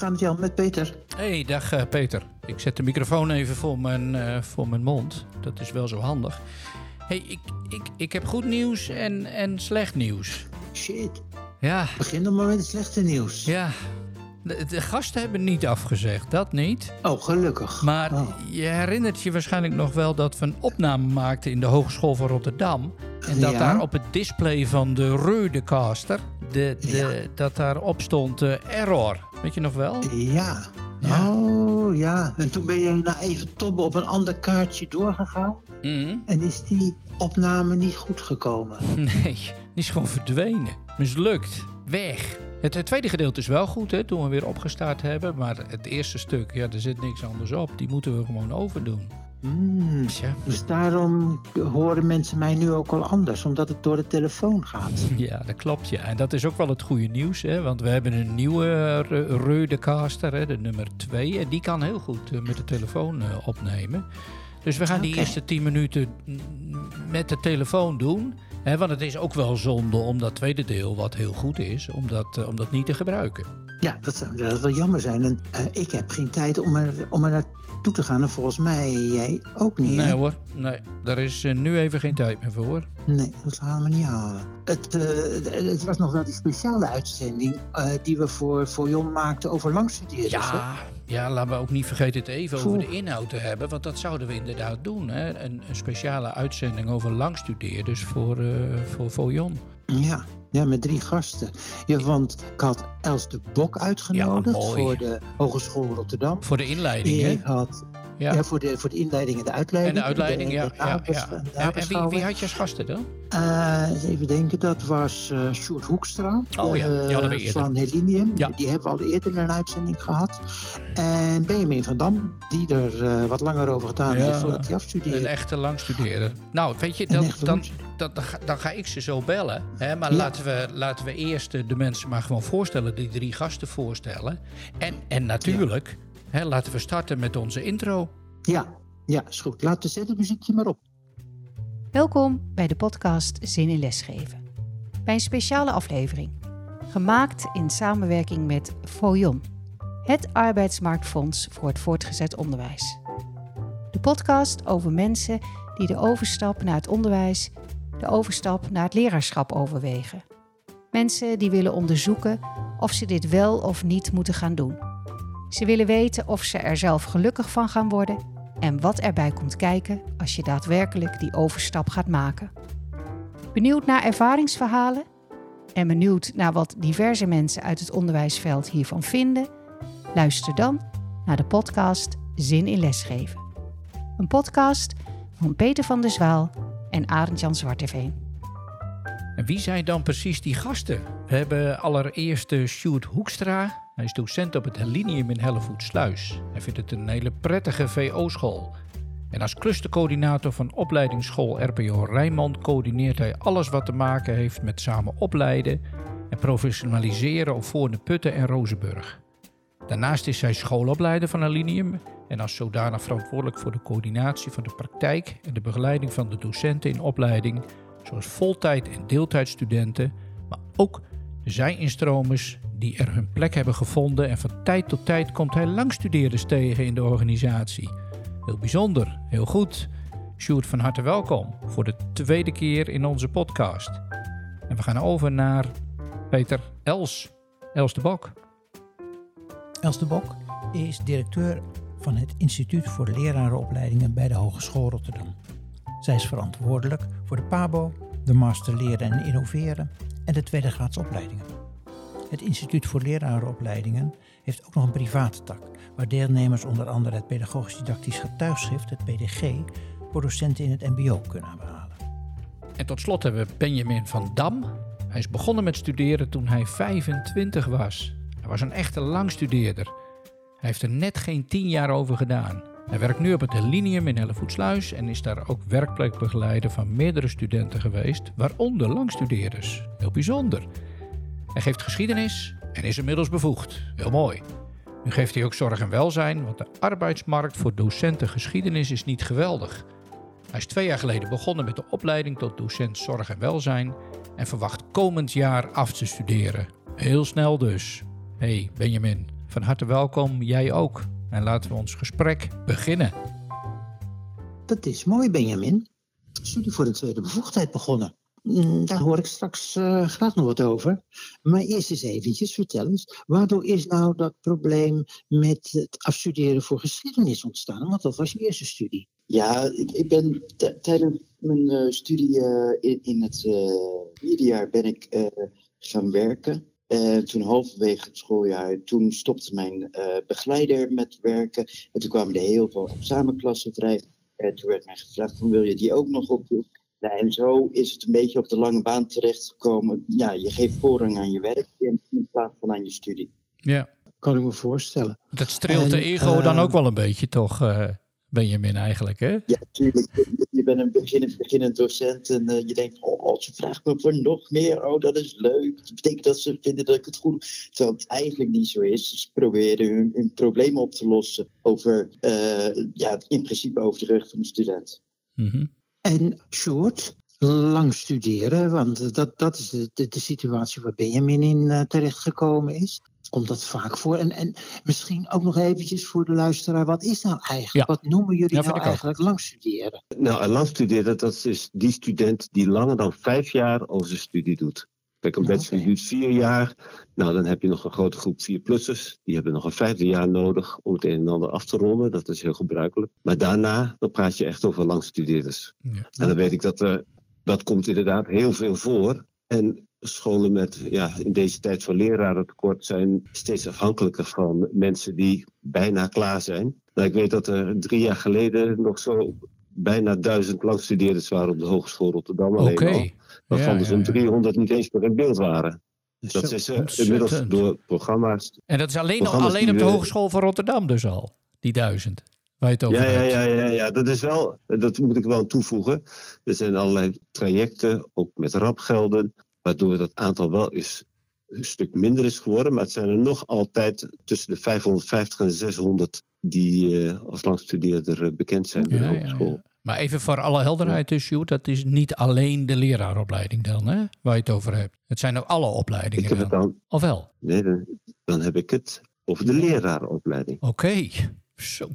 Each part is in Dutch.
Dag Jan, met Peter. Hey, dag uh, Peter. Ik zet de microfoon even voor mijn, uh, voor mijn mond. Dat is wel zo handig. Hey, ik, ik, ik heb goed nieuws en, en slecht nieuws. Shit. Ja. Begin dan maar met het slechte nieuws. Ja. De, de, gasten hebben niet afgezegd, dat niet. Oh, gelukkig. Maar oh. je herinnert je waarschijnlijk nog wel dat we een opname maakten in de Hogeschool van Rotterdam. En dat Ja. daar op het display van de Reudecaster, de, de, Ja. dat daarop stond eh, error. Weet je nog wel? Ja. Ja. Oh, ja. En toen ben je na even tobben op een ander kaartje doorgegaan. Mhm. En is die opname niet goed gekomen. Nee, die is gewoon verdwenen. Mislukt. Weg. Het, het tweede gedeelte is wel goed, hè, toen we weer opgestart hebben. Maar het eerste stuk, ja, er zit niks anders op. Die moeten we gewoon overdoen. Hmm. Dus daarom horen mensen mij nu ook al anders, omdat het door de telefoon gaat. Ja, dat klopt, ja. En dat is ook wel het goede nieuws, hè. Want we hebben een nieuwe Re- Reudecaster, hè, de nummer 2. En die kan heel goed eh, met de telefoon eh, opnemen. Dus we gaan die eerste 10 minuten met de telefoon doen. Hè, want het is ook wel zonde om dat tweede deel, wat heel goed is, om dat, eh, om dat niet te gebruiken. Ja, dat zou dat wel jammer zijn. En ik heb geen tijd om er, om er naartoe te gaan. En volgens mij jij ook niet. hè? Nee hoor, nee. Daar is eh, nu even geen tijd meer voor. Nee, dat gaan we niet halen. Het, eh, het was nog wel die speciale uitzending eh, die we voor, voor Jon maakten over langstudeerders. hè? Ja, ja, laten we ook niet vergeten het even over de inhoud te hebben. Want dat zouden we inderdaad doen. Hè? Een, een speciale uitzending over langstudeerders voor, voor, voor Jon. Ja, ja, met drie gasten. Ja, want ik had Els de Bok uitgenodigd Ja, voor de Hogeschool Rotterdam. Voor de inleiding, Ik hè? had Ja. ja. voor, de, voor de inleiding en de uitleiding. en de uitleiding, de- ja. de ja, En, en wie, wie had je als gasten dan? Eh, even denken, dat was eh Sjoerd Hoekstra. Oh ja, die eh, hadden we. Van Helinium. Ja. Die hebben we al eerder in een uitzending gehad. En Benjamin van Dam, die er eh, wat langer over gedaan heeft voordat hij Een afstudeerde. echte langstudeerder. Nou, weet je, Een dan, dan, dan, dan, ga, ik ze zo bellen. Hè? Maar laten, we, laten we eerst eh, de mensen maar gewoon voorstellen, die drie gasten voorstellen. En, en natuurlijk, hè, laten we starten met onze intro. Ja, ja, is goed. Laat de zettelmuziekje maar op. Welkom bij de podcast Zin in Lesgeven. Bij een speciale aflevering. Gemaakt in samenwerking met FOJON, het arbeidsmarktfonds voor het voortgezet onderwijs. De podcast over mensen die de overstap naar het onderwijs, de overstap naar het leraarschap overwegen. Mensen die willen onderzoeken of ze dit wel of niet moeten gaan doen. Ze willen weten of ze er zelf gelukkig van gaan worden en wat erbij komt kijken als je daadwerkelijk die overstap gaat maken. Benieuwd naar ervaringsverhalen en benieuwd naar wat diverse mensen uit het onderwijsveld hiervan vinden? Luister dan naar de podcast Zin in Lesgeven. Een podcast van Peter van der Zwaal en Arend-Jan Zwarteveen. En wie zijn dan precies die gasten? We hebben allereerst eh, Sjoerd Hoekstra. Hij is docent op het Helinium in Hellevoetsluis. Hij vindt het een hele prettige VO-school. En als clustercoördinator van opleidingsschool RPO Rijnmond coördineert hij alles wat te maken heeft met samen opleiden en professionaliseren op Voorne Putten en Rozenburg. Daarnaast is hij schoolopleider van Alinium en als zodanig verantwoordelijk voor de coördinatie van de praktijk en de begeleiding van de docenten in opleiding, zoals voltijd- en deeltijdstudenten, maar ook de zij-instromers die er hun plek hebben gevonden en van tijd tot tijd komt hij langstudeerders tegen in de organisatie. Heel bijzonder, heel goed. Sjoerd, van harte welkom voor de tweede keer in onze podcast. En we gaan over naar Peter Els, Els de Bok. Els de Bok is directeur van het Instituut voor Lerarenopleidingen bij de Hogeschool Rotterdam. Zij is verantwoordelijk voor de PABO, de Master Leren en Innoveren en de tweede graadsopleidingen. Het Instituut voor Lerarenopleidingen heeft ook nog een private tak, waar deelnemers onder andere het Pedagogisch Didactisch Getuigschrift, het PDG, voor docenten in het MBO kunnen behalen. En tot slot hebben we Benjamin van Dam. Hij is begonnen met studeren toen hij 25 was. Hij was een echte langstudeerder. Hij heeft er net geen 10 jaar over gedaan. Hij werkt nu op het Helinium in Hellevoetsluis en is daar ook werkplekbegeleider van meerdere studenten geweest, waaronder langstudeerders. Heel bijzonder. Hij geeft geschiedenis en is inmiddels bevoegd. Heel mooi. Nu geeft hij ook zorg en welzijn, want de arbeidsmarkt voor docenten geschiedenis is niet geweldig. Hij is twee jaar geleden begonnen met de opleiding tot docent zorg en welzijn en verwacht komend jaar af te studeren. Heel snel dus. hey Benjamin, van harte welkom. Jij ook. En laten we ons gesprek beginnen. Dat is mooi, Benjamin. Studie voor de tweede bevoegdheid begonnen. Mm, Daar hoor ik straks eh, graag nog wat over. Maar eerst eens eventjes, vertel eens. Waardoor is nou dat probleem met het afstuderen voor geschiedenis ontstaan? Want dat was je eerste studie. Ja, ik, ik ben tijdens mijn eh, studie eh, in, in het vierde jaar ben ik gaan werken. En toen halverwege het schooljaar, toen stopte mijn begeleider met werken. En toen kwamen er heel veel examenklassen vrij. En toen werd mij gevraagd van wil je die ook nog opdoen? Nou, en zo is het een beetje op de lange baan terechtgekomen. Ja, je geeft voorrang aan je werk in plaats van aan je studie. Ja. Kan ik me voorstellen. Dat streelt de ego dan eh, ook wel een beetje, toch, eh, Benjamin, eigenlijk, hè? Ja, natuurlijk. Je- bent een beginnend, beginnend docent en eh, je denkt, oh, ze vraagt me voor nog meer. Oh, dat is leuk. Dat betekent dat ze vinden dat ik het goed doe. Terwijl het eigenlijk niet zo is. Ze proberen hun, hun probleem op te lossen over, eh, ja, in principe over de rug van de student. Mhm. En Sjoerd, lang studeren, want dat, dat is de, de, de situatie waar Benjamin in eh, terechtgekomen is. Komt dat vaak voor? En, en misschien ook nog eventjes voor de luisteraar, wat is nou eigenlijk? Ja. Wat noemen jullie Ja, nou ook. eigenlijk lang studeren? Nou, lang studeren, dat is die student die langer dan vijf jaar over zijn studie doet. Kijk, een bachelor duurt vier jaar. Nou, dan heb je nog een grote groep 4-plussers. Die hebben nog een vijfde jaar nodig om het een en ander af te ronden. Dat is heel gebruikelijk. Maar daarna, dan praat je echt over langstudeerders. Ja. En dan weet ik dat er, dat komt inderdaad heel veel voor. En scholen met, ja, in deze tijd van lerarentekort zijn steeds afhankelijker van mensen die bijna klaar zijn. Nou, ik weet dat er drie jaar geleden nog zo bijna duizend langstudeerders waren op de Hogeschool Rotterdam. alleen Oké. al. Waarvan Ja, er zo'n ja, ja. 300 niet eens meer in beeld waren. Dat Zo. is eh, inmiddels door programma's. En dat is alleen, Programma's alleen op de Hogeschool van Rotterdam dus al, die duizend. Waar je het over Ja, ja, hebt. ja, ja, ja, dat is wel, dat moet ik wel aan toevoegen. Er zijn allerlei trajecten, ook met rapgelden, waardoor dat aantal wel eens een stuk minder is geworden. Maar het zijn er nog altijd tussen de 550 en 600 die eh, als langstudeerder eh, bekend zijn bij de Ja, hogeschool. ja. Maar even voor alle helderheid dus, Sjoerd, dat is niet alleen de leraaropleiding dan, hè, waar je het over hebt. Het zijn ook alle opleidingen Ik heb het dan. Of wel? nee, dan, dan heb ik het over de lerarenopleiding. Oké. Zo,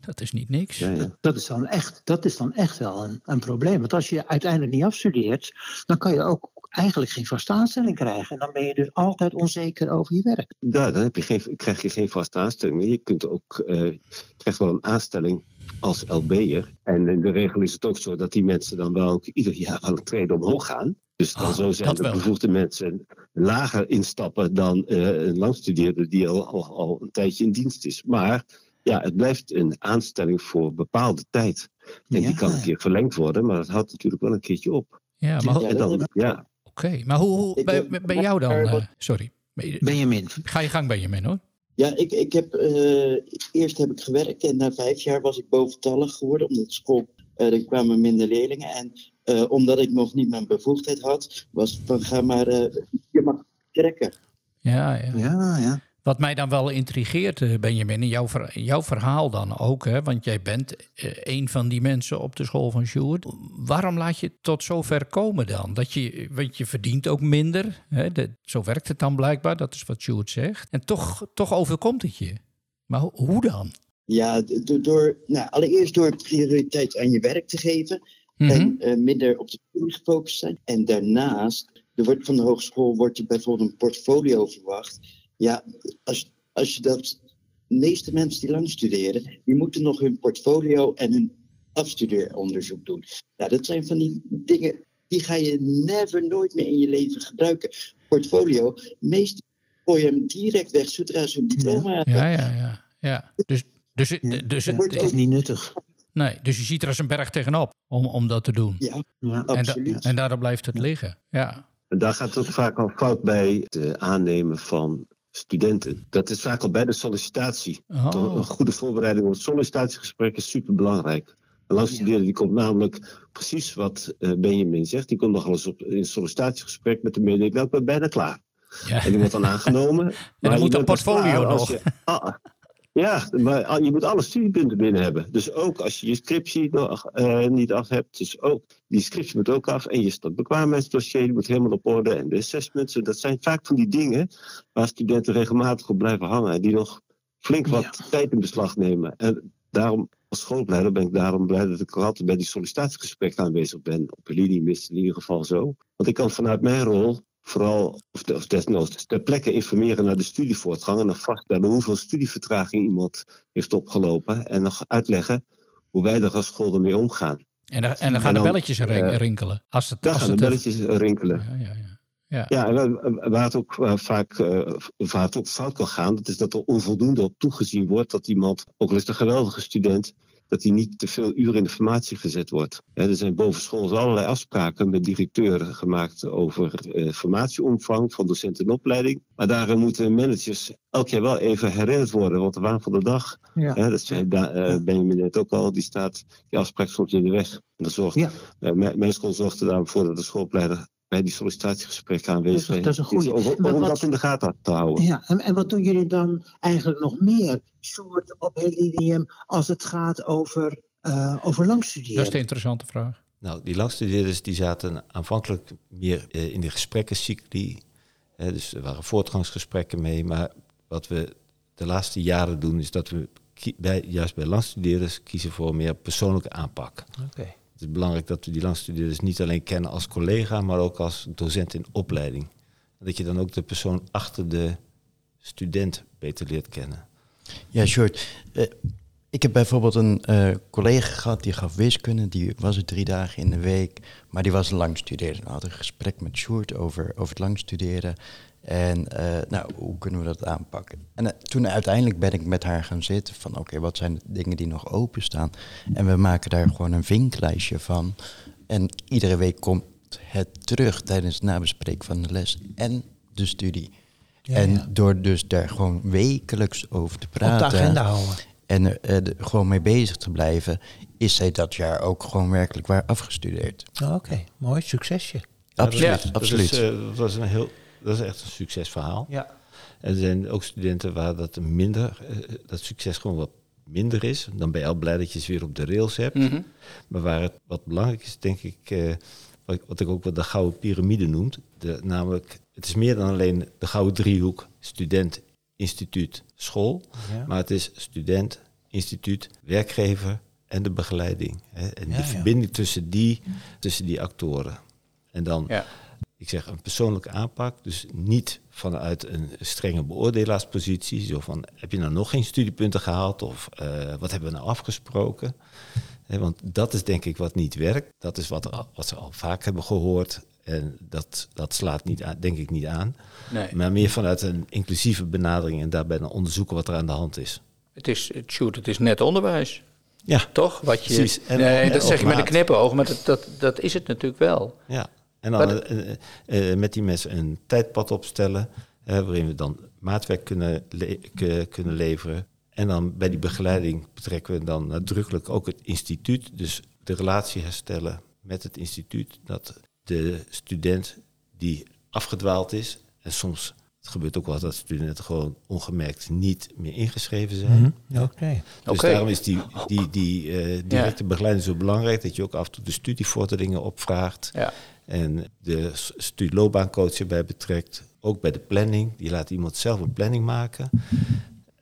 dat is niet niks. Ja, ja. Dat is dan echt, dat is dan echt wel een, een probleem. Want als je uiteindelijk niet afstudeert, dan kan je ook eigenlijk geen vaste aanstelling krijgen. En dan ben je dus altijd onzeker over je werk. Ja, dan heb je geen, krijg je geen vaste aanstelling meer. Je kunt ook, eh, je krijgt wel een aanstelling als LB'er. En in de regel is het ook zo dat die mensen dan wel ook ieder jaar wel een trede omhoog gaan. Dus het kan Ah, zo zijn dat dat, wel. bevoegde mensen lager instappen dan eh, een langstudeerder die al, al, al een tijdje in dienst is. Maar ja, het blijft een aanstelling voor bepaalde tijd. En Ja. die kan een keer verlengd worden, maar dat houdt natuurlijk wel een keertje op. Ja, maar, En dan, ja, oké. maar hoe, hoe bij, ben- bij jou dan? eh, sorry. Ben je- Benjamin, Ga je gang, Benjamin, hoor. Ja, ik, ik heb, eh, eerst heb ik gewerkt en na vijf jaar was ik boventallig geworden, omdat school, eh, er kwamen minder leerlingen. En eh, omdat ik nog niet mijn bevoegdheid had, was het van ga maar, eh, je mag trekken. Ja, ja. ja, ja. Wat mij dan wel intrigeert, eh, Benjamin, in jouw, ver- jouw verhaal dan ook, hè, want jij bent eh, een van die mensen op de school van Sjoerd. Waarom laat je het tot zover komen dan? Dat je, want je verdient ook minder, hè, de- zo werkt het dan blijkbaar, dat is wat Sjoerd zegt. En toch, toch overkomt het je. Maar ho- hoe dan? Ja, door, door, nou, allereerst door prioriteit aan je werk te geven Mhm. en eh, minder op de studie gefocust zijn. En daarnaast, er wordt van de hogeschool wordt er bijvoorbeeld een portfolio verwacht. Ja, als, als je dat, de meeste mensen die lang studeren, die moeten nog hun portfolio en hun afstudeeronderzoek doen. Ja, dat zijn van die dingen, die ga je never, nooit meer in je leven gebruiken. Portfolio, meestal gooi je hem direct weg zodra ze hun diploma hebben. Ja, ja, ja. ja. Dus, dus, Ja, dus, ja, het, het is niet nuttig. nee, dus je ziet er als een berg tegenop om, om dat te doen. Ja, Ja. En, da- absoluut. en daardoor blijft het liggen. Ja. En daar gaat het vaak al fout bij het aannemen van studenten. Dat is vaak al bij de sollicitatie. Een Oh. goede voorbereiding op het sollicitatiegesprek is superbelangrijk. Een langstudeerder die komt namelijk precies wat eh, Benjamin zegt. Die komt nog eens op in een sollicitatiegesprek met de mededeling. Nou, ik ben bijna klaar. Ja. En die wordt dan aangenomen. dan maar moet een portfolio nog. je- ah, Ja, maar je moet alle studiepunten binnen hebben. Dus ook als je je scriptie nog uh, niet af hebt. Dus ook, die scriptie moet ook af. En je bekwaamheidsdossier moet helemaal op orde. En de assessments. Dat zijn vaak van die dingen waar studenten regelmatig op blijven hangen. En die nog flink wat tijd in beslag nemen. En daarom, als schoolleider ben ik daarom blij dat ik altijd bij die sollicitatiegesprekken aanwezig ben. Op een linie in ieder geval zo. Want ik kan vanuit mijn rol vooral, of, of desnoods, ter plekke informeren naar de studievoortgang en dan vaststellen hoeveel studievertraging iemand heeft opgelopen en nog uitleggen hoe wij er als school ermee omgaan. En, dan, en dan gaan de belletjes uh, rinkelen. Als het, dan als gaan het de belletjes rinkelen. Ja, ja, ja. Ja, ja en waar het ook uh, vaak uh, waar het ook fout kan gaan, dat is dat er onvoldoende op toegezien wordt dat iemand, ook al is een geweldige student, dat hij niet te veel uren in de formatie gezet wordt. er zijn boven allerlei afspraken met directeuren gemaakt over uh, formatieomvang van docenten en opleiding. Maar daarin moeten managers elk jaar wel even herinnerd worden, want de waan van de dag, ja. dat zei uh, Benjamin net ook al, die staat, die afspraak soms in de weg. En dat zorgt, ja. uh, mijn school zorgt er daarvoor dat de schoolopleider bij die sollicitatiegesprekken aanwezig zijn. Dat is een goede. Om, om dat in de gaten te houden. Ja, en, en wat doen jullie dan eigenlijk nog meer, soort op Helinium, als het gaat over, uh, over langstuderen? Dat is de interessante vraag. Nou, die langstudeerders die zaten aanvankelijk meer uh, in de gesprekkencycli. Uh, dus er waren voortgangsgesprekken mee. Maar wat we de laatste jaren doen, is dat we bij, juist bij langstudeerders kiezen voor meer persoonlijke aanpak. Oké. Okay. Is belangrijk dat we die langstudeerders niet alleen kennen als collega, maar ook als docent in opleiding. Dat je dan ook de persoon achter de student beter leert kennen. Ja, Short. Uh, ik heb bijvoorbeeld een uh, collega gehad die gaf wiskunde. Die was er drie dagen in de week, maar die was langstudeerder. We hadden een gesprek met Sjoerd over, over het langstuderen. En uh, nou, hoe kunnen we dat aanpakken? En uh, toen uiteindelijk ben ik met haar gaan zitten van oké, wat zijn de dingen die nog openstaan? En we maken daar gewoon een vinklijstje van. En iedere week komt het terug tijdens het nabespreken van de les en de studie. Ja, en ja. door dus daar gewoon wekelijks over te praten. Op de agenda houden. En er uh, gewoon mee bezig te blijven, is zij dat jaar ook gewoon werkelijk waar afgestudeerd. Oh, Oké, okay. mooi, succesje. Absoluut, ja, absoluut. Dat, is, uh, dat was een heel dat is echt een succesverhaal. Ja. En er zijn ook studenten waar dat minder, uh, dat succes gewoon wat minder is. Dan ben je al blij dat je ze weer op de rails hebt. Mhm. Maar waar het wat belangrijk is, denk ik, uh, wat, wat, ik ook wel de gouden piramide noemt. De, namelijk, het is meer dan alleen de gouden driehoek student, instituut, school. Ja. Maar het is student, instituut, werkgever en de begeleiding. Hè. En Ja, de ja. verbinding tussen die, tussen die actoren. En dan Ja. Ik zeg een persoonlijke aanpak. Dus niet vanuit een strenge beoordelaarspositie. Zo van, heb je nou nog geen studiepunten gehaald? Of eh, wat hebben we nou afgesproken? Want dat is denk ik wat niet werkt. Dat is wat, er al- wat ze al vaak hebben gehoord. En dat, dat slaat niet aan, denk ik niet aan. Nee, Maar meer vanuit een inclusieve benadering. En daarbij dan onderzoeken wat er aan de hand is. het is, het, shoot, het is net onderwijs. Ja, Toch? Wat je, Precies. En- nee, en dat zeg je met een knipoog, maar dat, dat, dat is het natuurlijk wel. Ja, en dan eh, eh, eh, met die mensen een tijdpad opstellen, waarin we dan maatwerk kunnen, le- kunnen leveren. En dan bij die begeleiding betrekken we dan nadrukkelijk ook het instituut, dus de relatie herstellen met het instituut, dat de student die afgedwaald is, en soms het gebeurt ook wel dat studenten gewoon ongemerkt niet meer ingeschreven zijn. Mhm. Oké. Dus daarom is die, die, die eh, directe begeleiding zo belangrijk. Dat je ook af en toe de studievorderingen opvraagt. Ja. En de studieloopbaancoach erbij betrekt. Ook bij de planning. Die laat iemand zelf een planning maken.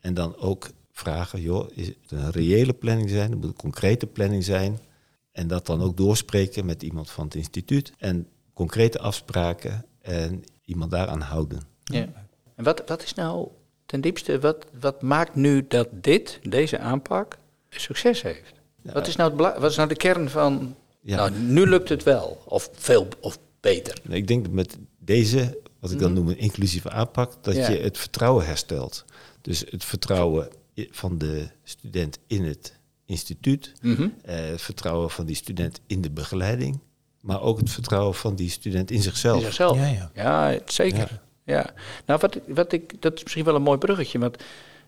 En dan ook vragen, joh, is het een reële planning zijn? Het moet een concrete planning zijn. En dat dan ook doorspreken met iemand van het instituut. En concrete afspraken en iemand daaraan houden. Ja. En wat, wat is nou ten diepste, wat, wat maakt nu dat dit, deze aanpak, succes heeft? Wat, is nou het wat is nou de kern van, Ja. nou nu lukt het wel, of veel, of beter. Ik denk dat met deze, wat ik dan noem een inclusieve aanpak, dat Ja. je het vertrouwen herstelt. Dus het vertrouwen van de student in het instituut, Mhm. eh, het vertrouwen van die student in de begeleiding, maar ook het vertrouwen van die student in zichzelf. In zichzelf. Ja, ja. Ja, zeker. Ja. Nou, wat, ik- wat ik, dat is misschien wel een mooi bruggetje, want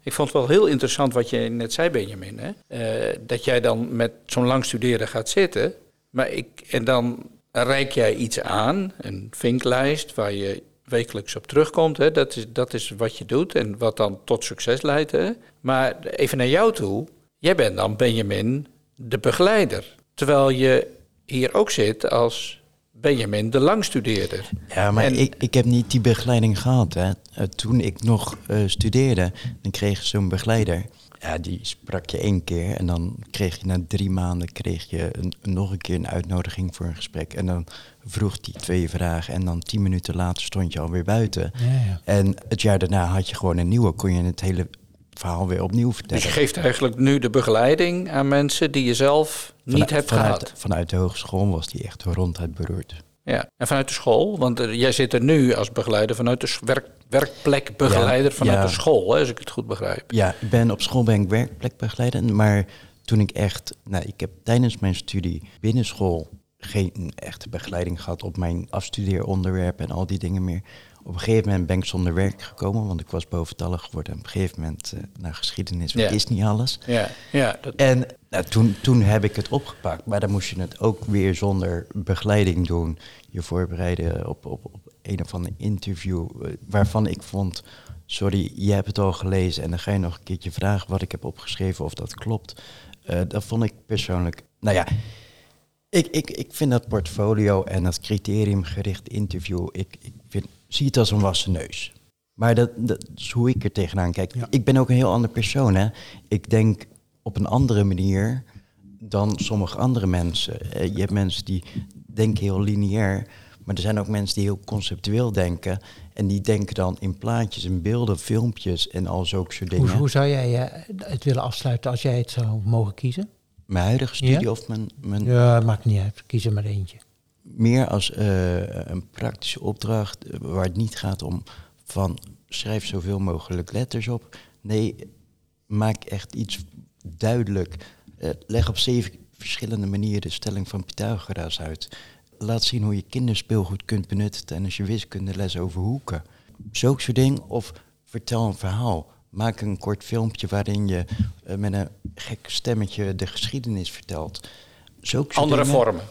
ik vond het wel heel interessant wat je net zei, Benjamin. Hè? Eh, dat jij dan met zo'n lang studeren gaat zitten, maar ik, en dan reik jij iets aan, een vinklijst waar je wekelijks op terugkomt. Hè. Dat, is, dat is wat je doet en wat dan tot succes leidt. Hè. Maar even naar jou toe. Jij bent dan Benjamin de begeleider. Terwijl je hier ook zit als Benjamin de langstudeerder. Ja, maar En- ik, ik heb niet die begeleiding gehad. Hè. Eh, Toen ik nog eh, studeerde, dan kreeg zo'n begeleider. Ja, die sprak je één keer en dan kreeg je na drie maanden kreeg je een, nog een keer een uitnodiging voor een gesprek. En dan vroeg die twee vragen en dan tien minuten later stond je alweer buiten. Ja, ja. En het jaar daarna had je gewoon een nieuwe, kon je het hele verhaal weer opnieuw Dus vertellen. je geeft eigenlijk nu de begeleiding aan mensen die je zelf niet Vanuit- hebt vanuit, gehad. Vanuit de hogeschool was die echt ronduit beroerd. Ja. En vanuit de school, want eh, jij zit er nu als begeleider vanuit de werk, werkplekbegeleider Ja, vanuit ja. de school, hè, als ik het goed begrijp. Ja, ik ben op school ben ik werkplekbegeleider, maar toen ik echt, nou, ik heb tijdens mijn studie binnen school geen echte begeleiding gehad op mijn afstudeeronderwerpen en al die dingen meer. Op een gegeven moment ben ik zonder werk gekomen, want ik was boventallig geworden. En op een gegeven moment, eh naar geschiedenis, Ja. is niet alles. Ja, ja dat, En nou, toen, toen heb ik het opgepakt, maar dan moest je het ook weer zonder begeleiding doen. Je voorbereiden op, op, op een of ander interview eh, waarvan ik vond, sorry, je hebt het al gelezen en dan ga je nog een keertje vragen wat ik heb opgeschreven of dat klopt. Eh, dat vond ik persoonlijk, nou ja, ik, ik, ik vind dat portfolio en dat criteriumgericht interview, ik, zie het als een wassen neus. Maar dat, dat is hoe ik er tegenaan kijk. Ja. Ik ben ook een heel ander persoon. Hè? Ik denk op een andere manier dan sommige andere mensen. Eh, je hebt mensen die denken heel lineair, maar er zijn ook mensen die heel conceptueel denken. En die denken dan in plaatjes en beelden, filmpjes en al zulke soort Hoe, dingen. hoe zou jij eh, het willen afsluiten als jij het zou mogen kiezen? Mijn huidige studie Ja? of mijn, mijn Ja, maakt niet uit. Kies er maar eentje. Meer als eh, een praktische opdracht eh, waar het niet gaat om van schrijf zoveel mogelijk letters op. Nee, maak echt iets duidelijk. Eh, leg op zeven verschillende manieren de stelling van Pythagoras uit. Laat zien hoe je kinderspeelgoed kunt benutten tijdens je wiskundeles over hoeken. Zulk soort dingen. Of vertel een verhaal. Maak een kort filmpje waarin je met een gek stemmetje de geschiedenis vertelt. Zulke soort andere dingen. vormen.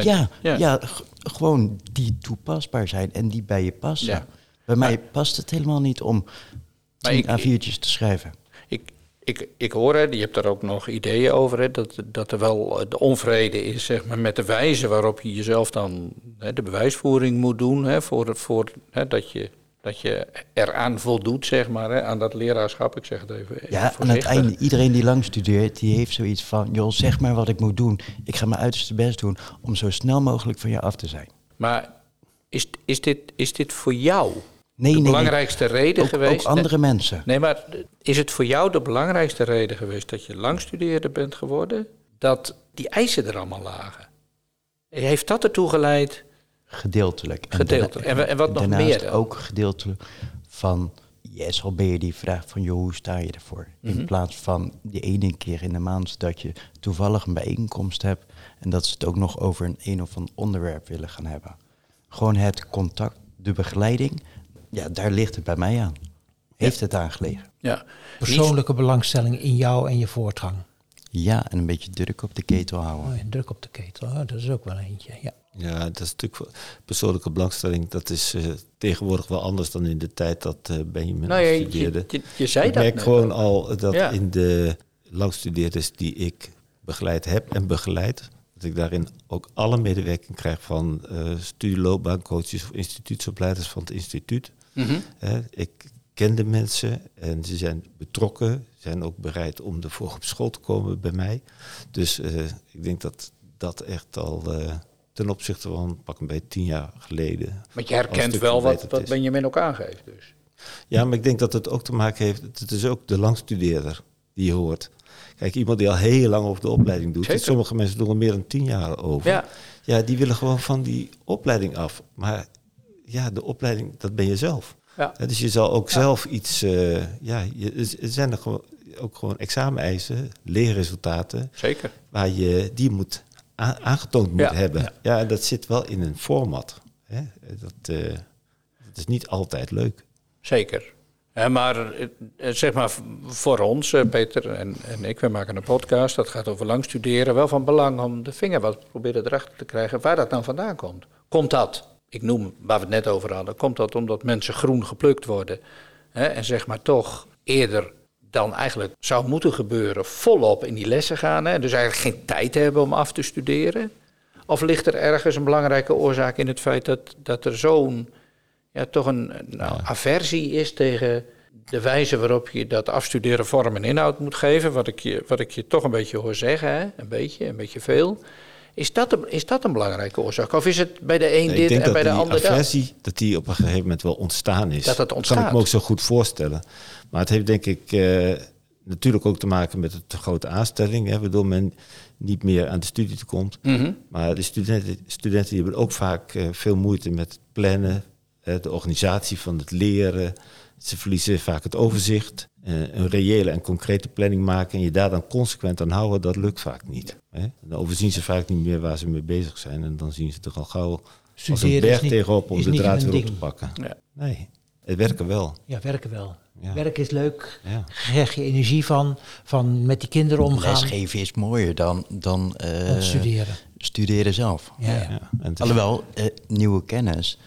Ja, ja. gewoon die toepasbaar zijn en die bij je passen. Ja. Bij mij past het helemaal niet om tien ik- A4'tjes te schrijven. Ik, ik, ik hoor, hè, je hebt daar ook nog ideeën over, hè, dat, dat er wel eh, de onvrede is zeg maar, met de wijze waarop je jezelf dan hè, de bewijsvoering moet doen, hè, voor, voor, hè, dat, je, dat je eraan voldoet, zeg maar, hè, aan dat leraarschap. Ik zeg het even, Ja, aan het einde, iedereen die lang studeert, die heeft zoiets van... joh, zeg maar wat ik moet doen. Ik ga mijn uiterste best doen om zo snel mogelijk van je af te zijn. Maar is, is, dit, is dit voor jou Nee, de nee, nee. belangrijkste reden Ook, geweest? ook andere mensen. Nee, maar is het voor jou de belangrijkste reden geweest dat je langstudeerder bent geworden? Dat die eisen er allemaal lagen? Heeft dat ertoe geleid? Gedeeltelijk. En Gedeeltelijk. En, en wat nog meer dan? ook gedeeltelijk van... Yes, al ben je die vraag van, joh, hoe sta je ervoor? Mhm. In plaats van die ene keer in de maand dat je toevallig een bijeenkomst hebt... en dat ze het ook nog over een een of ander onderwerp willen gaan hebben. Gewoon het contact, de begeleiding, ja, daar ligt het bij mij aan. Heeft het aangelegen? Ja. Persoonlijke belangstelling in jou en je voortgang. Ja, en een beetje druk op de ketel houden. Oh, ja, druk op de ketel, oh, dat is ook wel eentje. Ja. Ja, dat is natuurlijk voor- persoonlijke belangstelling. Dat is eh, tegenwoordig wel anders dan in de tijd dat eh Benjamin Nou ja, je, studeerde. je, je zei ik dat merk gewoon al. al dat Ja. in de langstudeerders die ik begeleid heb en begeleid, dat ik daarin ook alle medewerking krijg van eh studieloopbaancoaches of instituutsopleiders van het instituut. Mhm. Hè, ik ken de mensen en ze zijn betrokken, zijn ook bereid om ervoor op school te komen bij mij. Dus eh, ik denk dat dat echt al eh, ten opzichte van pak een beetje tien jaar geleden. Want je herkent wel wat, wat. Benjamin ook aangeeft. Dus. Ja, maar ik denk dat het ook te maken heeft. Het is ook de langstudeerder die je hoort. Kijk, iemand die al heel lang over de opleiding doet. Sommige mensen doen er meer dan tien jaar over. Ja. ja, die willen gewoon van die opleiding af. Maar ja, de opleiding, dat ben je zelf. Ja. Ja, dus je zal ook zelf iets. eh, ja, je, er zijn er gewoon, ook gewoon exameneisen, leerresultaten. Zeker. Waar je die moet aangetoond moet Ja, hebben. ja. En dat zit wel in een format. Hè? Dat, eh, dat is niet altijd leuk. Zeker. Eh, maar eh, eh, zeg maar voor ons, eh, Peter en, en ik, we maken een podcast. Dat gaat over lang studeren. Wel van belang om de vinger wat proberen erachter te krijgen waar dat nou vandaan komt. Komt dat ik noem waar we het net over hadden, komt dat omdat mensen groen geplukt worden. Hè, en zeg maar toch eerder dan eigenlijk zou moeten gebeuren, volop in die lessen gaan. Hè, dus eigenlijk geen tijd hebben om af te studeren. Of ligt er ergens een belangrijke oorzaak in het feit dat, dat er zo'n ja, toch een, nou, aversie is tegen de wijze waarop je dat afstuderen vorm en inhoud moet geven, wat ik je, wat ik je toch een beetje hoor zeggen, hè? een beetje, een beetje veel. Is dat, een, is dat een belangrijke oorzaak? Of is het bij de een Nee, dit ik en bij dat de ander dat? aversie, dat die op een gegeven moment wel ontstaan is. Dat kan ontstaat. ik me ook zo goed voorstellen. Maar het heeft denk ik eh, natuurlijk ook te maken met de te grote aanstelling, hè, waardoor men niet meer aan de studie komt. Mhm. Maar de studenten, studenten die hebben ook vaak eh, veel moeite met plannen, de organisatie van het leren. Ze verliezen vaak het overzicht. Eh, een reële en concrete planning maken en je daar dan consequent aan houden, dat lukt vaak niet. Hè? Dan overzien ze vaak niet meer waar ze mee bezig zijn en dan zien ze er al gauw als een berg niet- tegenop om de draad weer op te pakken. Ja. Nee, het werken wel. Ja, werken wel. Ja. Werk is leuk. Ja. Krijg je energie van, van met die kinderen omgaan. Lesgeven is mooier dan, dan eh, dan studeren. studeren zelf. Ja, Alhoewel, eh, nieuwe kennis,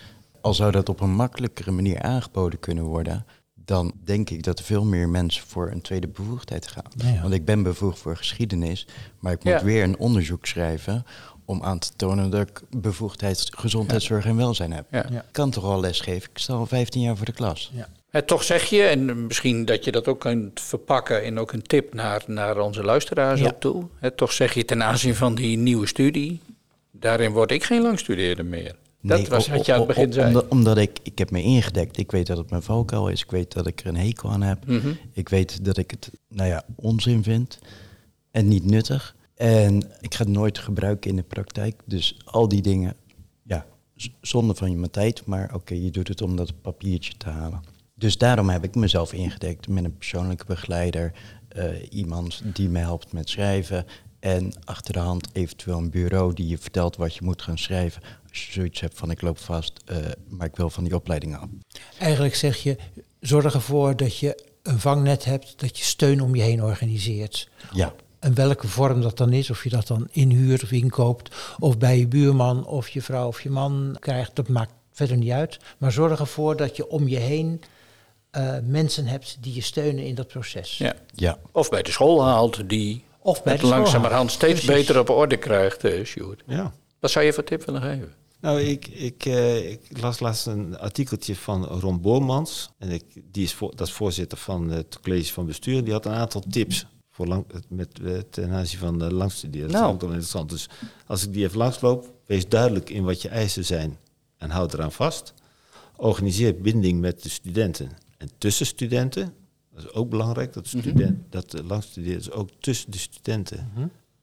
al zou dat op een makkelijkere manier aangeboden kunnen worden, dan denk ik dat er veel meer mensen voor een tweede bevoegdheid gaan. Ja, ja. Want ik ben bevoegd voor geschiedenis, maar ik moet Ja. weer een onderzoek schrijven om aan te tonen dat ik bevoegdheid gezondheidszorg en welzijn heb. Ja. Ja. Ik kan toch al lesgeven? Ik sta al 15 jaar voor de klas. Hè, toch zeg je, en misschien dat je dat ook kunt verpakken in ook een tip naar, naar onze luisteraars Ja. ook toe. Hè, toch zeg je ten aanzien van die nieuwe studie, daarin word ik geen langstudeerder meer. Dat Nee, was wat je aan het begin zei. Omdat, omdat ik, ik heb me ingedekt. Ik weet dat het mijn valkuil is. Ik weet dat ik er een hekel aan heb. Mhm. Ik weet dat ik het, nou ja, onzin vind. En niet nuttig. En ik ga het nooit gebruiken in de praktijk. Dus al die dingen, ja, zonde van je tijd. Maar oké, je doet het om dat papiertje te halen. Dus daarom heb ik mezelf ingedekt met een persoonlijke begeleider. eh, iemand die me helpt met schrijven. En achter de hand eventueel een bureau die je vertelt wat je moet gaan schrijven. Zoiets hebt van ik loop vast, eh, maar ik wil van die opleiding af. Eigenlijk zeg je, zorg ervoor dat je een vangnet hebt, dat je steun om je heen organiseert. Ja, En welke vorm dat dan is, of je dat dan inhuurt of inkoopt, of bij je buurman of je vrouw of je man krijgt, dat maakt verder niet uit. Maar zorg ervoor dat je om je heen eh, mensen hebt die je steunen in dat proces. Ja. ja. Of bij de school haalt, die Of bij het de school langzamerhand steeds Precies. beter op orde krijgt, eh Sjoerd. ja. Wat zou je voor tip willen geven? Nou, ik, ik, eh, ik las laatst een artikeltje van Ron Boormans. En ik, die is voor, dat is voorzitter van het college van bestuur. Die had een aantal tips voor lang, met, ten aanzien van de langstuderen. Dat Nou. is ook wel interessant. Dus als ik die even langsloop, wees duidelijk in wat je eisen zijn en houd eraan vast. Organiseer binding met de studenten en tussen studenten. Dat is ook belangrijk, dat, Mhm. student, dat de langstudeerders ook tussen de studenten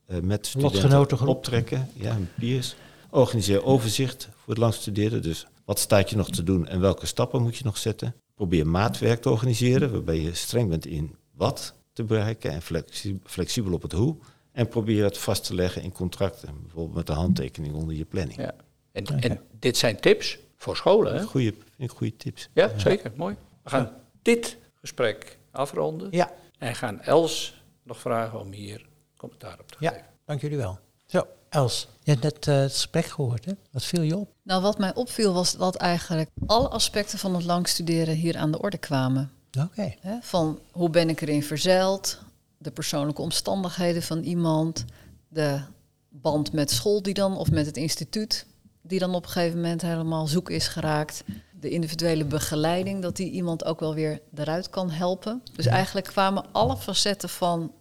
eh, met studenten optrekken. Ja, en peers. Organiseer overzicht voor het langstuderen. Dus wat staat je nog te doen en welke stappen moet je nog zetten? Probeer maatwerk te organiseren, waarbij je streng bent in wat te bereiken en flexi- flexibel op het hoe. En probeer het vast te leggen in contracten, bijvoorbeeld met de handtekening onder je planning. Ja. En, en dit zijn tips voor scholen, hè? Goeie, vind ik goede tips. Ja, zeker. Mooi. We gaan dit gesprek afronden. Ja, En gaan Els nog vragen om hier commentaar op te ja, geven. dank jullie wel. Zo, Els, je hebt net eh, het gesprek gehoord, hè? Wat viel je op? Nou, wat mij opviel was dat eigenlijk alle aspecten van het langstuderen hier aan de orde kwamen. Oké. Van hoe ben ik erin verzeild, de persoonlijke omstandigheden van iemand, de band met school die dan, of met het instituut, die dan op een gegeven moment helemaal zoek is geraakt. De individuele begeleiding, dat die iemand ook wel weer eruit kan helpen. Dus eigenlijk kwamen alle facetten van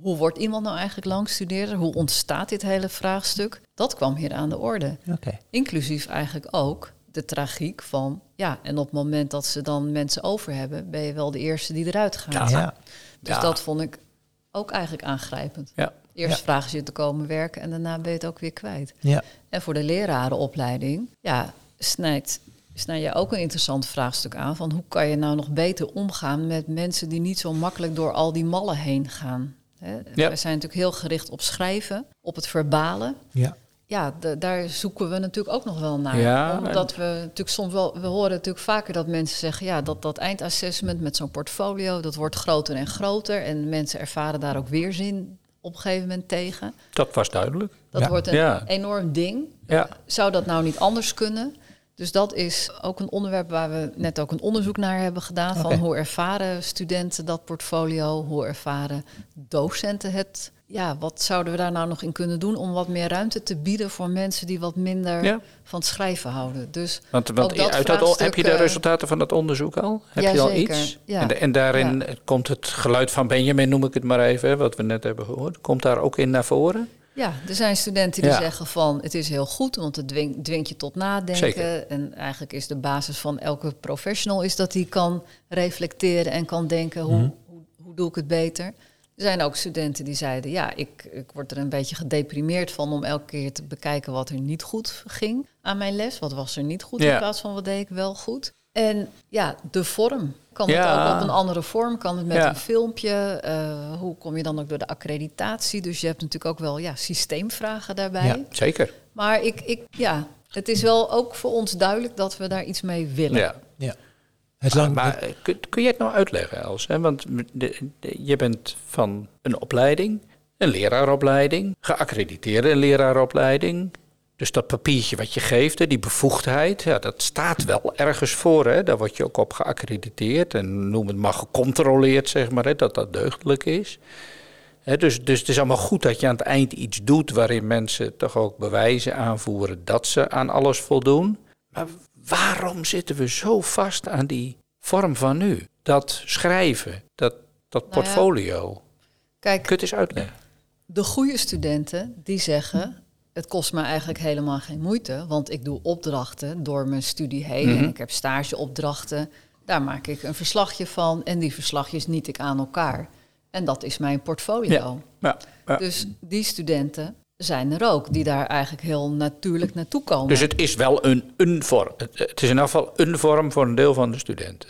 hoe wordt iemand nou eigenlijk langstudeerder? Hoe ontstaat dit hele vraagstuk? Dat kwam hier aan de orde. Oké. Inclusief eigenlijk ook de tragiek van, ja, en op het moment dat ze dan mensen over hebben, ben je wel de eerste die eruit gaat. Ja. Dus Ja. dat vond ik ook eigenlijk aangrijpend. Ja. Eerst Ja. vragen ze je te komen werken en daarna ben je het ook weer kwijt. Ja. En voor de lerarenopleiding, ja, snijdt, snijd je ook een interessant vraagstuk aan van hoe kan je nou nog beter omgaan met mensen die niet zo makkelijk door al die mallen heen gaan. Hè? Ja. We zijn natuurlijk heel gericht op schrijven, op het verbalen Ja. ja, daar zoeken we natuurlijk ook nog wel naar. Ja, Omdat we natuurlijk soms wel, we horen natuurlijk vaker dat mensen zeggen, ja, dat, dat eindassessment met zo'n portfolio, dat wordt groter en groter. En mensen ervaren daar ook weerzin op een gegeven moment tegen. Dat was duidelijk. Dat Ja. wordt een Ja. enorm ding. Ja. Zou dat nou niet anders kunnen? Dus dat is ook een onderwerp waar we net ook een onderzoek naar hebben gedaan. Van hoe ervaren studenten dat portfolio? Hoe ervaren docenten het? Ja, wat zouden we daar nou nog in kunnen doen om wat meer ruimte te bieden voor mensen die wat minder Ja. van het schrijven houden? Dus Want, dat uit dat, heb je de eh, resultaten van dat onderzoek al? Heb Ja, je al zeker. iets? Ja. En, en daarin komt het geluid van Benjamin, noem ik het maar even, wat we net hebben gehoord. Komt daar ook in naar voren? Ja, er zijn studenten die Ja. zeggen van het is heel goed, want het dwingt, dwingt je tot nadenken. Zeker. En eigenlijk is de basis van elke professional is dat hij kan reflecteren en kan denken hoe, Mhm. hoe, hoe doe ik het beter. Er zijn ook studenten die zeiden, ja, ik, ik word er een beetje gedeprimeerd van om elke keer te bekijken wat er niet goed ging aan mijn les. Wat was er niet goed Ja. in plaats van wat deed ik wel goed. En ja, de vorm. Kan Ja. het ook op een andere vorm? Kan het met Ja. een filmpje? Eh, hoe kom je dan ook door de accreditatie? Dus je hebt natuurlijk ook wel ja, systeemvragen daarbij. Ja. Zeker. Maar ik, ik, ja, het is wel ook voor ons duidelijk dat we daar iets mee willen. Ja. Ja. Het lang, Maar eh, kun, kun je het nou uitleggen, Els? Hè? Want de- de- je bent van een opleiding, een leraaropleiding, geaccrediteerde leraaropleiding. Dus dat papiertje wat je geeft, hè, die bevoegdheid, ja, dat staat wel ergens voor. Hè? Daar word je ook op geaccrediteerd en noem het maar gecontroleerd, zeg maar, hè, dat dat deugdelijk is. Hè, dus, dus het is allemaal goed dat je aan het eind iets doet waarin mensen toch ook bewijzen aanvoeren dat ze aan alles voldoen. Maar waarom zitten we zo vast aan die vorm van nu? Dat schrijven, dat, dat Nou ja. portfolio. Kijk, Kun je het eens uitleggen? de goede studenten die zeggen... het kost me eigenlijk helemaal geen moeite... want ik doe opdrachten door mijn studie heen... Mhm. en ik heb stageopdrachten. Daar maak ik een verslagje van... en die verslagjes niet ik aan elkaar. En dat is mijn portfolio. Ja, ja. Dus die studenten zijn er ook... die daar eigenlijk heel natuurlijk naartoe komen. Dus het is wel een, een vorm. Het, het is in elk geval een vorm voor een deel van de studenten.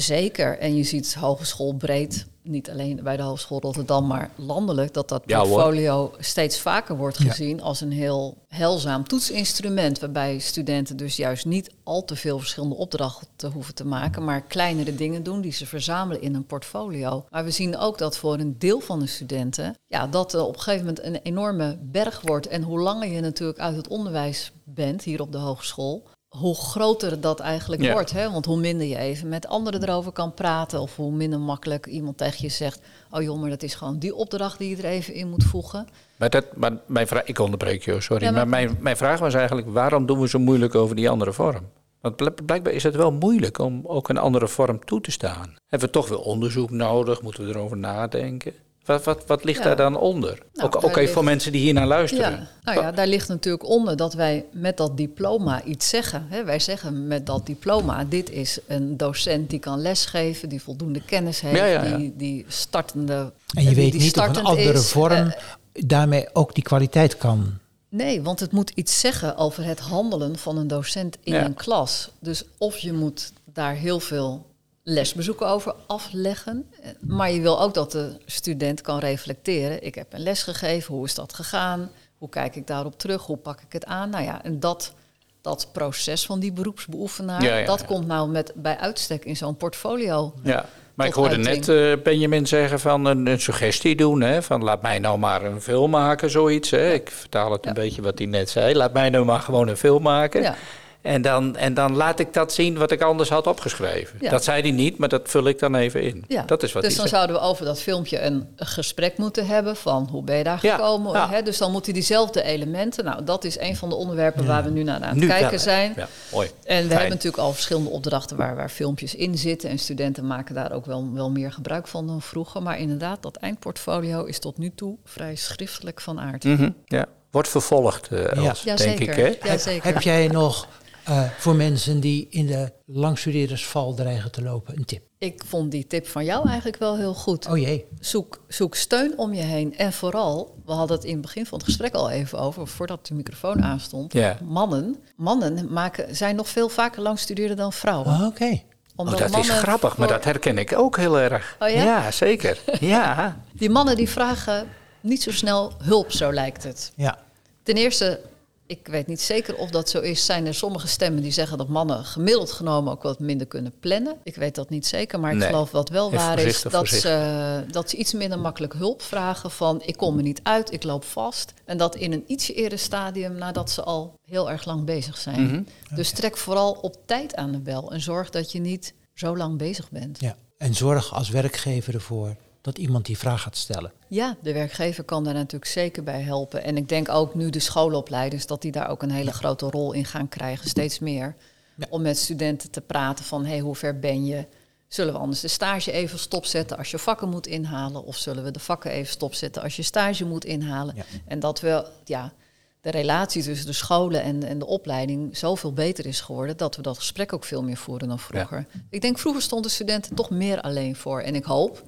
Zeker. En je ziet hogeschool breed, niet alleen bij de Hogeschool Rotterdam, maar landelijk, dat dat Ja, hoor. portfolio steeds vaker wordt gezien als een heel heilzaam toetsinstrument. Waarbij studenten dus juist niet al te veel verschillende opdrachten hoeven te maken, maar kleinere dingen doen die ze verzamelen in een portfolio. Maar we zien ook dat voor een deel van de studenten, ja, dat er op een gegeven moment een enorme berg wordt. En hoe langer je natuurlijk uit het onderwijs bent hier op de hogeschool, hoe groter dat eigenlijk Ja. wordt. Hè? Want hoe minder je even met anderen erover kan praten... of hoe minder makkelijk iemand tegen je zegt... oh joh, maar dat is gewoon die opdracht die je er even in moet voegen. Maar, dat, maar mijn vraag, ik onderbreek je, sorry. Ja, maar maar- mijn, mijn vraag was eigenlijk, waarom doen we zo moeilijk over die andere vorm? Want bl- blijkbaar is het wel moeilijk om ook een andere vorm toe te staan. Hebben we toch wel onderzoek nodig? Moeten we erover nadenken? Wat, wat, wat ligt Ja. daar dan onder? Nou, ook ook daar even ligt- voor mensen die hier naar luisteren. Ja, nou ja, daar ligt natuurlijk onder dat wij met dat diploma iets zeggen. Hè? Wij zeggen met dat diploma, dit is een docent die kan lesgeven... die voldoende kennis heeft, Ja, ja, ja. Die, die startende... en je die- weet die niet of een andere is. vorm Eh, daarmee ook die kwaliteit kan. Nee, want het moet iets zeggen over het handelen van een docent in Ja. een klas. Dus of je moet daar heel veel lesbezoeken over afleggen. Maar je wil ook dat de student kan reflecteren. Ik heb een les gegeven, hoe is dat gegaan? Hoe kijk ik daarop terug? Hoe pak ik het aan? Nou ja, en dat, dat proces van die beroepsbeoefenaar... Ja, ja, dat ja. komt nou met, bij uitstek in zo'n portfolio. Ja, maar ik hoorde uiting. net eh, Benjamin zeggen van een, een suggestie doen. Hè, van laat mij nou maar een film maken, zoiets. Hè. Ik vertaal het een beetje wat hij net zei. Laat mij nou maar gewoon een film maken. Ja. En, dan, en dan laat ik dat zien wat ik anders had opgeschreven. Ja. Dat zei hij niet, maar dat vul ik dan even in. Ja, Dat is wat dus dan zei. zouden we over dat filmpje een gesprek moeten hebben van hoe ben je daar Ja, gekomen. ja. Hè? Dus dan moeten diezelfde elementen. Nou, dat is een van de onderwerpen waar we nu naar aan het Nu kijken zijn. Ja, mooi. En we Fijn. hebben natuurlijk al verschillende opdrachten waar, waar filmpjes in zitten. En studenten maken daar ook wel, wel meer gebruik van dan vroeger. Maar inderdaad, dat eindportfolio is tot nu toe vrij schriftelijk van aard. Mhm, ja. Wordt vervolgd, eh Els, Ja, denk zeker. ik. Hè? Ja, heb, zeker. heb jij nog eh, voor mensen die in de langstudeerdersval dreigen te lopen een tip? Ik vond die tip van jou eigenlijk wel heel goed. Oh jee. Zoek, zoek steun om je heen. En vooral, we hadden het in het begin van het gesprek al even over, voordat de microfoon aanstond. Ja. Mannen, mannen maken, zijn nog veel vaker langstudeerder dan vrouwen. Ah, Oké. Oh, dat is grappig, maar dat herken ik ook heel erg. Oh ja? zeker. ja. Die mannen die vragen niet zo snel hulp, zo lijkt het. Ja. Ten eerste Ik weet niet zeker of dat zo is. Zijn er sommige stemmen die zeggen dat mannen gemiddeld genomen ook wat minder kunnen plannen? Ik weet dat niet zeker, maar ik Nee. geloof wat wel Even waar is dat voorzichtig. ze, dat ze iets minder makkelijk hulp vragen van ik kom er niet uit, ik loop vast. En dat in een ietsje eerder stadium nadat ze al heel erg lang bezig zijn. Mhm. Dus trek vooral op tijd aan de bel en zorg dat je niet zo lang bezig bent. Ja. En zorg als werkgever ervoor dat iemand die vraag gaat stellen. Ja, de werkgever kan daar natuurlijk zeker bij helpen. En ik denk ook nu de schoolopleiders dat die daar ook een hele grote rol in gaan krijgen, steeds meer. Ja. Om met studenten te praten van hey, hoe ver ben je? Zullen we anders de stage even stopzetten als je vakken moet inhalen? Of zullen we de vakken even stopzetten als je stage moet inhalen? Ja. En dat we ja, de relatie tussen de scholen en, en de opleiding zoveel beter is geworden, dat we dat gesprek ook veel meer voeren dan vroeger. Ik denk vroeger stonden studenten toch meer alleen voor. En ik hoop,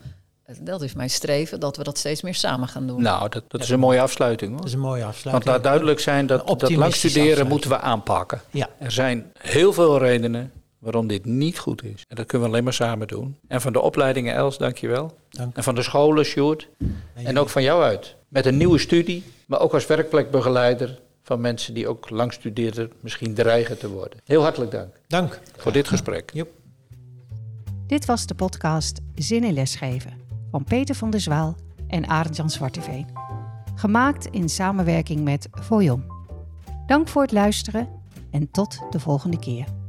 dat is mijn streven, dat we dat steeds meer samen gaan doen. Nou, dat, dat is een mooie afsluiting Dat hoor. is een mooie Want afsluiting. laat duidelijk zijn dat, dat lang studeren afsluiting. moeten we aanpakken. Ja. Er zijn heel veel redenen waarom dit niet goed is. En dat kunnen we alleen maar samen doen. En van de opleidingen Els, dankjewel. Dank. En van de scholen, Sjoerd. En ook van jou uit. Met een nieuwe studie, maar ook als werkplekbegeleider van mensen die ook lang studeerden, misschien dreigen te worden. Heel hartelijk dank Dank. voor dit gesprek. Dit was de podcast Zin in Lesgeven van Peter van der Zwaal en Arend-Jan Zwarteveen. Gemaakt in samenwerking met Voyon. Dank voor het luisteren en tot de volgende keer.